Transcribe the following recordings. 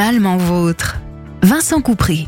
Animalement vôtre. Vincent Coupry.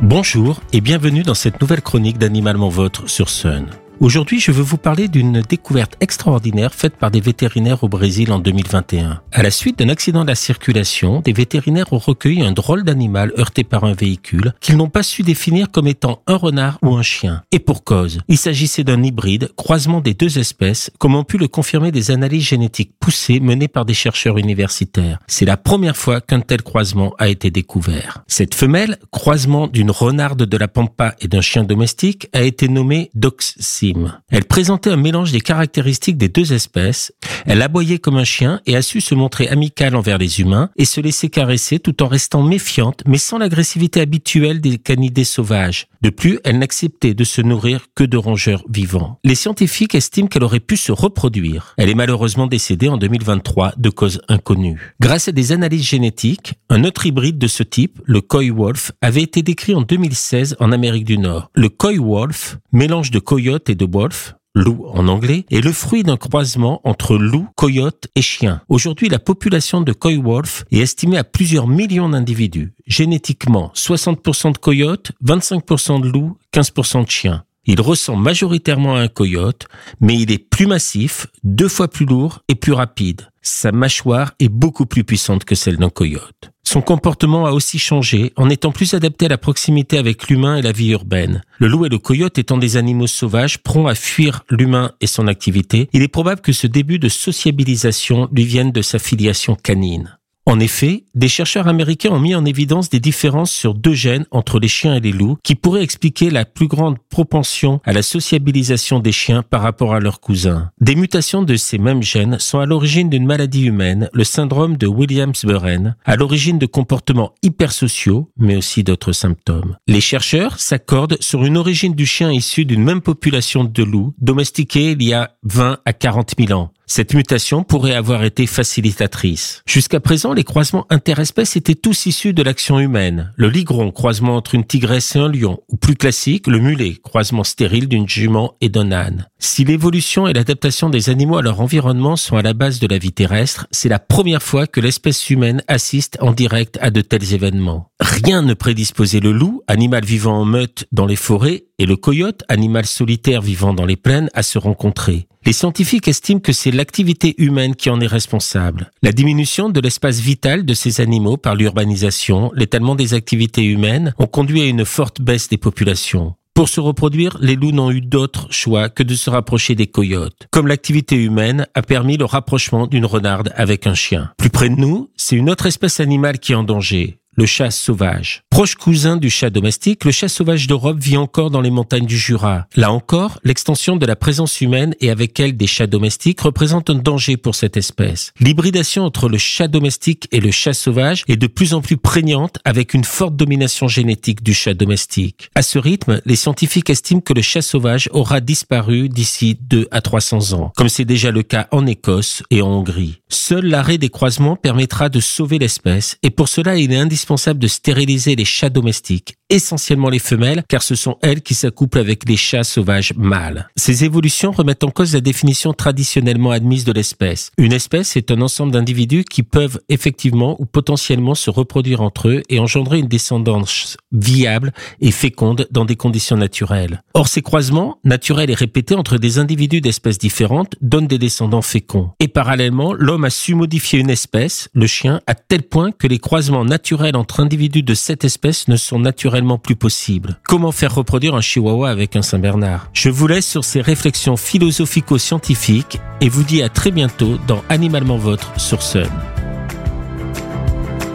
Bonjour et bienvenue dans cette nouvelle chronique d'Animalement Vôtre sur Sun. Aujourd'hui, je veux vous parler d'une découverte extraordinaire faite par des vétérinaires au Brésil en 2021. À la suite d'un accident de la circulation, des vétérinaires ont recueilli un drôle d'animal heurté par un véhicule qu'ils n'ont pas su définir comme étant un renard ou un chien. Et pour cause, il s'agissait d'un hybride, croisement des deux espèces, comme ont pu le confirmer des analyses génétiques poussées menées par des chercheurs universitaires. C'est la première fois qu'un tel croisement a été découvert. Cette femelle, croisement d'une renarde de la pampa et d'un chien domestique, a été nommée Doxy elle présentait un mélange des caractéristiques des deux espèces. Elle aboyait comme un chien et a su se montrer amicale envers les humains et se laisser caresser tout en restant méfiante mais sans l'agressivité habituelle des canidés sauvages. De plus, elle n'acceptait de se nourrir que de rongeurs vivants. Les scientifiques estiment qu'elle aurait pu se reproduire. Elle est malheureusement décédée en 2023 de cause inconnue. Grâce à des analyses génétiques, un autre hybride de ce type, le coy wolf, avait été décrit en 2016 en Amérique du Nord. Le coy wolf, mélange de coyote et de wolf, loup en anglais, est le fruit d'un croisement entre loup, coyote et chien. Aujourd'hui, la population de coy wolf est estimée à plusieurs millions d'individus. Génétiquement, 60% de coyotes, 25% de loups, 15% de chiens. Il ressemble majoritairement à un coyote, mais il est plus massif, deux fois plus lourd et plus rapide. Sa mâchoire est beaucoup plus puissante que celle d'un coyote. Son comportement a aussi changé en étant plus adapté à la proximité avec l'humain et la vie urbaine. Le loup et le coyote étant des animaux sauvages prompts à fuir l'humain et son activité, il est probable que ce début de sociabilisation lui vienne de sa filiation canine. En effet, des chercheurs américains ont mis en évidence des différences sur deux gènes entre les chiens et les loups qui pourraient expliquer la plus grande propension à la sociabilisation des chiens par rapport à leurs cousins. Des mutations de ces mêmes gènes sont à l'origine d'une maladie humaine, le syndrome de Williams-Burren, à l'origine de comportements hypersociaux, mais aussi d'autres symptômes. Les chercheurs s'accordent sur une origine du chien issu d'une même population de loups domestiqués il y a 20 à 40 000 ans. Cette mutation pourrait avoir été facilitatrice. Jusqu'à présent, les croisements interespèces étaient tous issus de l'action humaine. Le ligron, croisement entre une tigresse et un lion, ou plus classique, le mulet, croisement stérile d'une jument et d'un âne. Si l'évolution et l'adaptation des animaux à leur environnement sont à la base de la vie terrestre, c'est la première fois que l'espèce humaine assiste en direct à de tels événements. Rien ne prédisposait le loup, animal vivant en meute dans les forêts, et le coyote, animal solitaire vivant dans les plaines, à se rencontrer. Les scientifiques estiment que c'est l'activité humaine qui en est responsable. La diminution de l'espace vital de ces animaux par l'urbanisation, l'étalement des activités humaines ont conduit à une forte baisse des populations. Pour se reproduire, les loups n'ont eu d'autre choix que de se rapprocher des coyotes. Comme l'activité humaine a permis le rapprochement d'une renarde avec un chien. Plus près de nous, c'est une autre espèce animale qui est en danger, le chat sauvage. Proche cousin du chat domestique, le chat sauvage d'Europe vit encore dans les montagnes du Jura. Là encore, l'extension de la présence humaine et avec elle des chats domestiques représente un danger pour cette espèce. L'hybridation entre le chat domestique et le chat sauvage est de plus en plus prégnante avec une forte domination génétique du chat domestique. À ce rythme, les scientifiques estiment que le chat sauvage aura disparu d'ici 2 à 300 ans, comme c'est déjà le cas en Écosse et en Hongrie. Seul l'arrêt des croisements permettra de sauver l'espèce et pour cela il est indispensable de stériliser les chats domestiques, essentiellement les femelles, car ce sont elles qui s'accouplent avec les chats sauvages mâles. Ces évolutions remettent en cause la définition traditionnellement admise de l'espèce. Une espèce est un ensemble d'individus qui peuvent effectivement ou potentiellement se reproduire entre eux et engendrer une descendance viable et féconde dans des conditions naturelles. Or, ces croisements, naturels et répétés entre des individus d'espèces différentes, donnent des descendants féconds. Et parallèlement, a su modifier une espèce, le chien, à tel point que les croisements naturels entre individus de cette espèce ne sont naturellement plus possibles. Comment faire reproduire un chihuahua avec un Saint-Bernard? Je vous laisse sur ces réflexions philosophico-scientifiques et vous dis à très bientôt dans Animalement Votre sur Sun.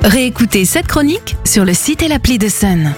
Réécoutez cette chronique sur le site et l'appli de Sun.